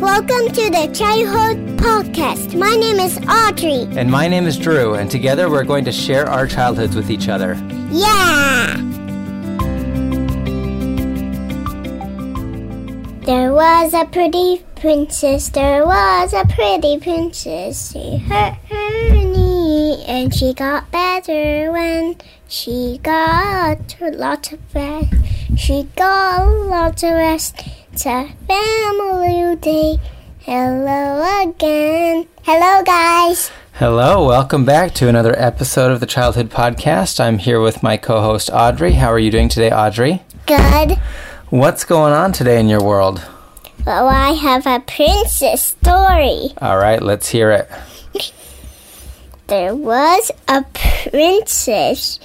Welcome to the Childhood Podcast. My name is Audrey. And my name is Drew, and together we're going to share our childhoods with each other. Yeah! There was a pretty princess, there was a pretty princess. She hurt her knee, and she got better when she got lots of rest. She got lots of rest. It's a family day. Hello again. Hello, guys. Hello, welcome back to another episode of the Childhood Podcast. I'm here with my co host Audrey. How are you doing today, Audrey? Good. What's going on today in your world? Well, I have a princess story. All right, let's hear it. There was a princess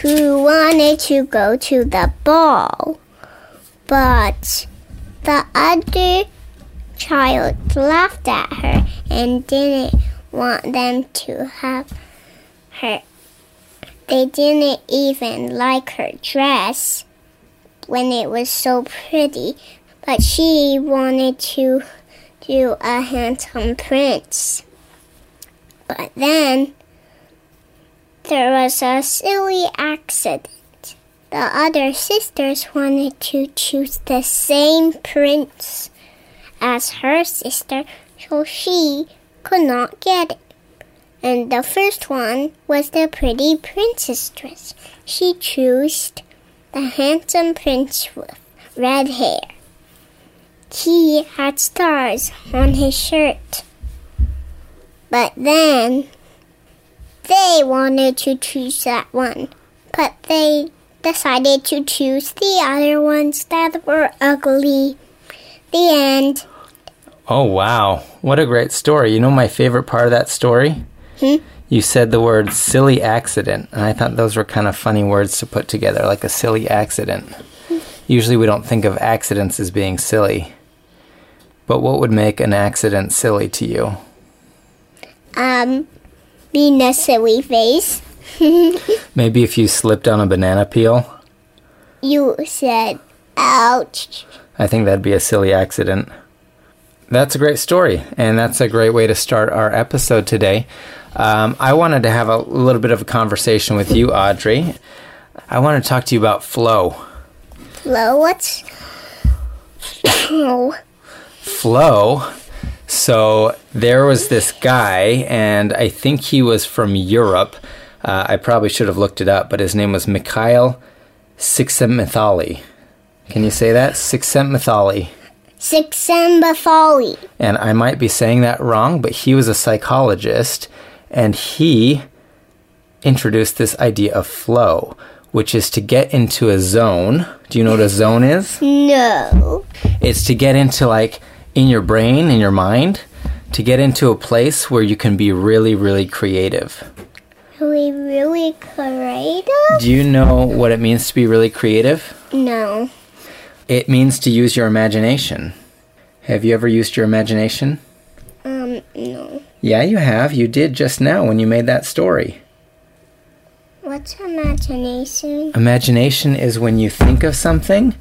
who wanted to go to the ball, but the other child laughed at her and didn't want them to have her. They didn't even like her dress when it was so pretty, but she wanted to do a handsome prince. But then there was a silly accident. The other sisters wanted to choose the same prince as her sister, so she could not get it. And the first one was the pretty princess dress. She chose the handsome prince with red hair. He had stars on his shirt. But then they wanted to choose that one, but they decided to choose the other ones that were ugly. The end. Oh, wow. What a great story. You know my favorite part of that story? Hmm? You said the word silly accident, and I thought those were kind of funny words to put together, like a silly accident. Usually we don't think of accidents as being silly. But what would make an accident silly to you? Um, being a silly face. Maybe if you slipped on a banana peel? You said, ouch. I think that'd be a silly accident. That's a great story, and that's a great way to start our episode today. Um, I wanted to have a little bit of a conversation with you, Audrey. I want to talk to you about flow. Hello, what's. Oh, Flow. So there was this guy, and I think he was from Europe. Uh, I probably should have looked it up, but his name was Mikhail Csikszentmihalyi. Can you say that? Csikszentmihalyi. Sixembatholi. and I might be saying that wrong, but he was a psychologist and he introduced this idea of flow, which is to get into a zone. Do you know what a zone is? No. It's to get into like in your brain, in your mind, to get into a place where you can be really, really creative. Really, really creative? Do you know what it means to be really creative? No. It means to use your imagination. Have you ever used your imagination? Um, no. Yeah, you have. You did just now when you made that story. What's imagination? Imagination is when you think of something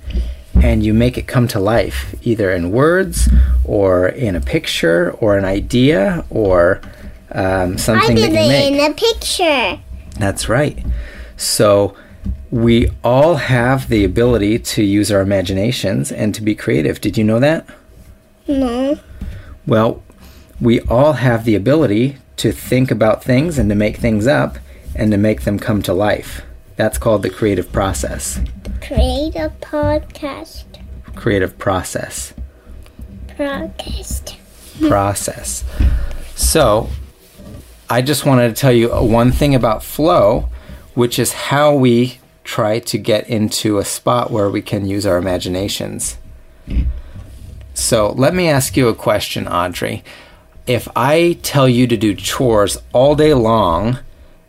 and you make it come to life, either in words or in a picture or an idea or um, I something that did you it make. in a picture. That's right. So we all have the ability to use our imaginations and to be creative. Did you know that? No. Well, we all have the ability to think about things and to make things up and to make them come to life. That's called the creative process. Create a podcast. Creative process. Podcast. process. So, I just wanted to tell you one thing about flow, which is how we try to get into a spot where we can use our imaginations. So, let me ask you a question, Audrey. If I tell you to do chores all day long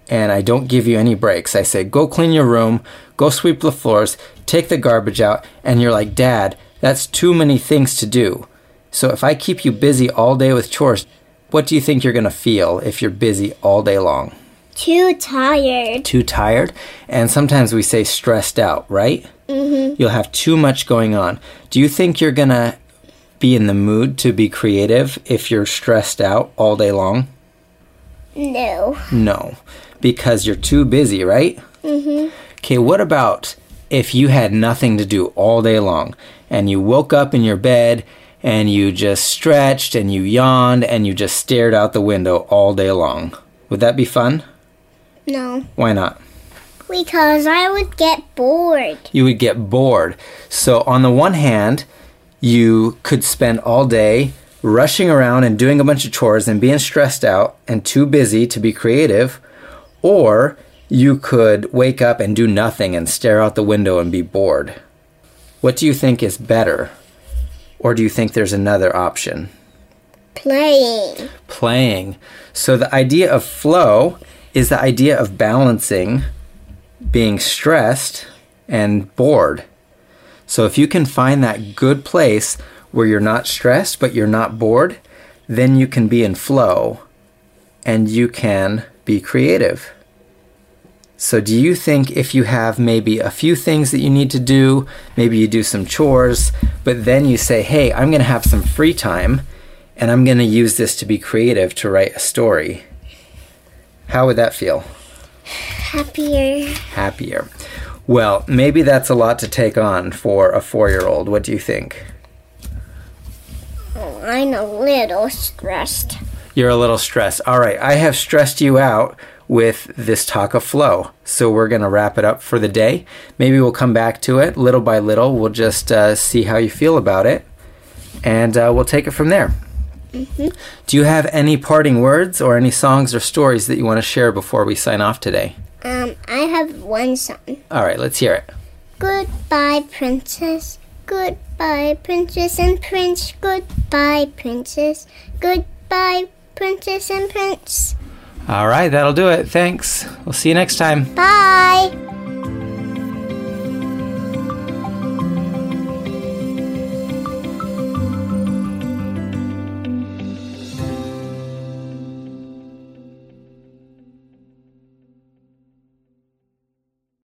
and I don't give you any breaks, I say, go clean your room, go sweep the floors, take the garbage out, and you're like, Dad, that's too many things to do. So if I keep you busy all day with chores, what do you think you're going to feel if you're busy all day long? Too tired. Too tired? And sometimes we say stressed out, right? Mm-hmm. You'll have too much going on. Do you think you're going to be in the mood to be creative if you're stressed out all day long? No. No, because you're too busy, right? Mhm. Okay, what about if you had nothing to do all day long and you woke up in your bed and you just stretched and you yawned and you just stared out the window all day long? Would that be fun? No. Why not? Because I would get bored. You would get bored. So, on the one hand, you could spend all day rushing around and doing a bunch of chores and being stressed out and too busy to be creative, or you could wake up and do nothing and stare out the window and be bored. What do you think is better? Or do you think there's another option? Playing. Playing. So the idea of flow is the idea of balancing being stressed and bored. So if you can find that good place where you're not stressed but you're not bored, then you can be in flow and you can be creative. So, do you think if you have maybe a few things that you need to do, maybe you do some chores, but then you say, hey, I'm going to have some free time and I'm going to use this to be creative to write a story? How would that feel? Happier. Happier. Well, maybe that's a lot to take on for a four year old. What do you think? Oh, I'm a little stressed. You're a little stressed. All right, I have stressed you out with this talk of flow. So we're going to wrap it up for the day. Maybe we'll come back to it little by little. We'll just uh, see how you feel about it, and uh, we'll take it from there. Do you have any parting words or any songs or stories that you want to share before we sign off today? Um, I have one song. All right, let's hear it. Goodbye, princess. Goodbye, princess and prince. Goodbye, princess. Goodbye, princess and prince. All right, that'll do it. Thanks. We'll see you next time. Bye.